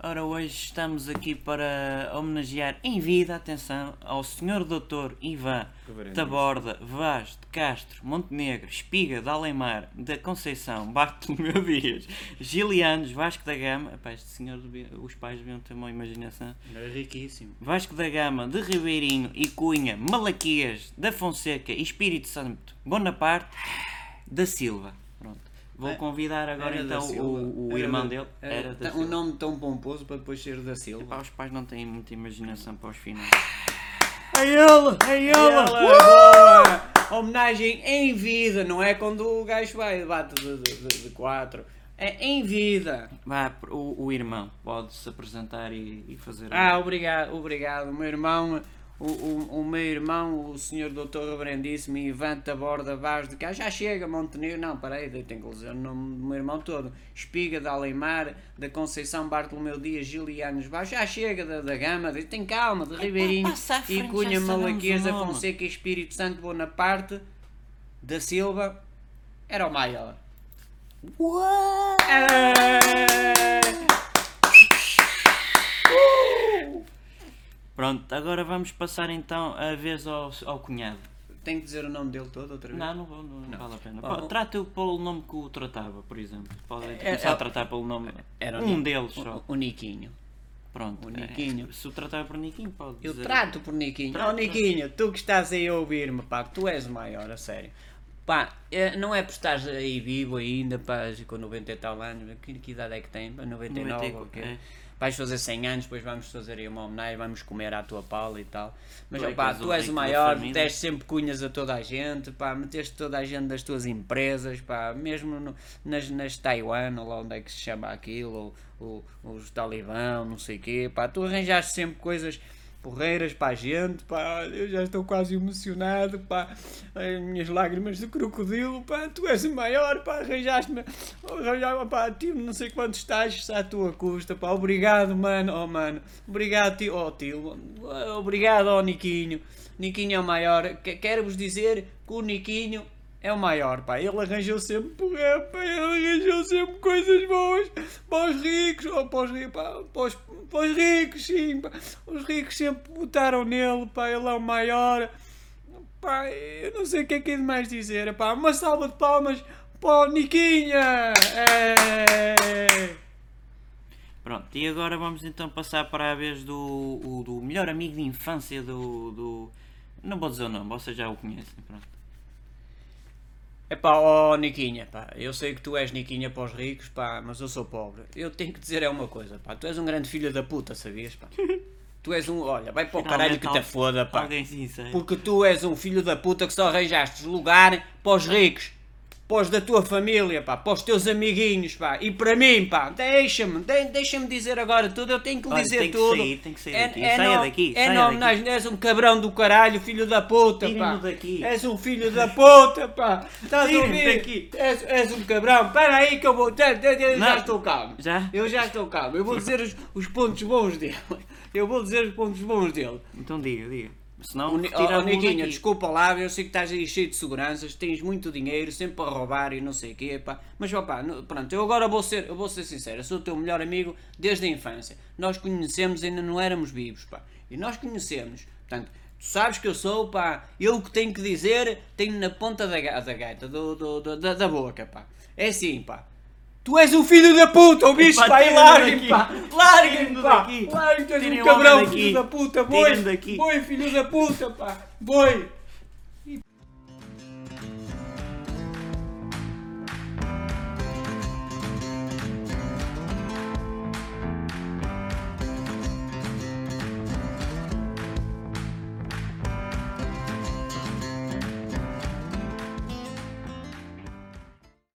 Ora, hoje estamos aqui para homenagear em vida, atenção, ao Sr. Dr. Ivan. Taborda Vaz de Castro, Montenegro, Espiga de Alemar, da Conceição, Bartolomeu Dias, Gilianos, Vasco da Gama. Epá, este senhor, os pais deviam ter uma imaginação. Era riquíssimo. Vasco da Gama, de Ribeirinho e Cunha, Malaquias, da Fonseca e Espírito Santo, Bonaparte, da Silva. Pronto. Vou É, convidar agora Era então o, o Era irmão dele. Era da um nome tão pomposo para depois ser da Silva. os pais não têm muita imaginação para os finais. É ele! É ele! Ela, boa! Homenagem em vida, não é quando o gajo vai bate de, de, de, de quatro. É em vida. Vá, o, o irmão pode se apresentar e, e fazer. Ah, obrigado, obrigado. O meu irmão, o, o, o meu irmão, o senhor doutor reverendíssimo Ivan Taborda Vaz de cá, já chega, Montenegro, não, eu tenho que dizer o nome do meu irmão todo, Espiga de Alemar, da Conceição Bartolomeu Dias, Gilianos Vaz, já chega da, da Gama, de- tem calma, de Ribeirinho, e Cunha Malaquias, nome. Fonseca, Espírito Santo, Bonaparte, da Silva, era o maior. É. Pronto, agora vamos passar então a vez ao, ao cunhado. Tenho que dizer o nome dele todo outra vez? Não, não, vou, não, não vale a pena. Oh, Trata-o pelo nome que o tratava, por exemplo. Pode É, começar é- a tratar pelo nome. Era o um Ni- deles só. O, o Niquinho. Pronto. o é, Niquinho. se o tratava por Niquinho, pode Eu dizer. trato por Niquinho. Trata. Oh Niquinho, tu que estás aí a ouvir-me, pá, tu és o maior, a sério. Pá, é- não é por estares aí vivo ainda, pá, com 90 e tal anos, que, que idade é que tem? Pá, 99 ou o 94, quê? é. Vais fazer 100 anos, depois vamos fazer aí uma homenagem, vamos comer à tua pala e tal. Mas, Tu pá, tu o és o maior, meteste sempre cunhas a toda a gente, pá, meteste toda a gente das tuas empresas, pá, mesmo no- nas, nas Taiwan, ou lá onde é que se chama aquilo, ou, ou os Talibã, ou não sei o quê, pá, tu arranjaste sempre coisas porreiras para a gente, pá, eu já estou quase emocionado, pá, as minhas lágrimas de crocodilo, pá, tu és o maior, pá, arranjaste-me, arranjava, pá, tive não sei quantos estágios à tua custa, pá, obrigado, mano, oh, mano, obrigado, tio, oh, tio, obrigado, oh, Niquinho, Niquinho é o maior, Que- quero-vos dizer que o Niquinho é o maior, pá, ele arranjou sempre porra, pá, ele arranjou sempre coisas boas para os ricos, ou para os pá, para os, para os ricos, sim, pá, os ricos sempre votaram nele, pá, ele é o maior, pá, eu não sei o que é que é de mais dizer, pá, uma salva de palmas para o Niquinha, é... Pronto, e agora vamos então passar para a vez do, o- do melhor amigo de infância do, do. Não vou dizer o nome, vocês já o conhecem. Pronto. É pá, ó Niquinha, pá, eu sei que tu és Niquinha para os ricos, pá, mas eu sou pobre. Eu tenho que dizer é uma coisa, pá, tu és um grande filho da puta, sabias, pá? Tu és um, olha, vai para o caralho que te foda, pá. Porque tu és um filho da puta que só arranjaste lugar para os ricos, para os da tua família, pá, para os teus amiguinhos, pá, e para mim, pá, deixa-me, de- deixa-me dizer agora tudo, eu tenho que Olha, dizer tem que tudo. sair, tem que sair é, daqui. é Saia no- daqui, É saia homenagem, és um cabrão do caralho, filho da puta, pá. Daqui. És um filho da puta, pá. Estás a ouvir? daqui. És, és um cabrão. Espera aí que eu vou. Já, já- Não. estou calmo. Já? Eu já estou calmo. Eu vou dizer os, os pontos bons dele. Eu vou dizer os pontos bons dele. Então diga, diga. Senão, O oh, a Niquinho, desculpa lá, eu sei que estás aí cheio de seguranças, tens muito dinheiro, sempre para roubar e não sei o quê, pá. Mas, no- pronto, eu agora vou ser, eu vou ser sincero, sou o teu melhor amigo desde a infância. Nós conhecemos, ainda não éramos vivos, pá. E nós conhecemos. Portanto, tu sabes que eu sou, pá, eu o que tenho que dizer, tenho na ponta da, da gaita, do, do- do- da, da boca, pá. É assim, pá. Tu és um filho da puta, ouviste, Epá, pá, e tira-me larga-me, pá, larga-me, pá, larga-me, tu és um o cabrão, filho da puta, boi, boi, filho da puta, pá, boi.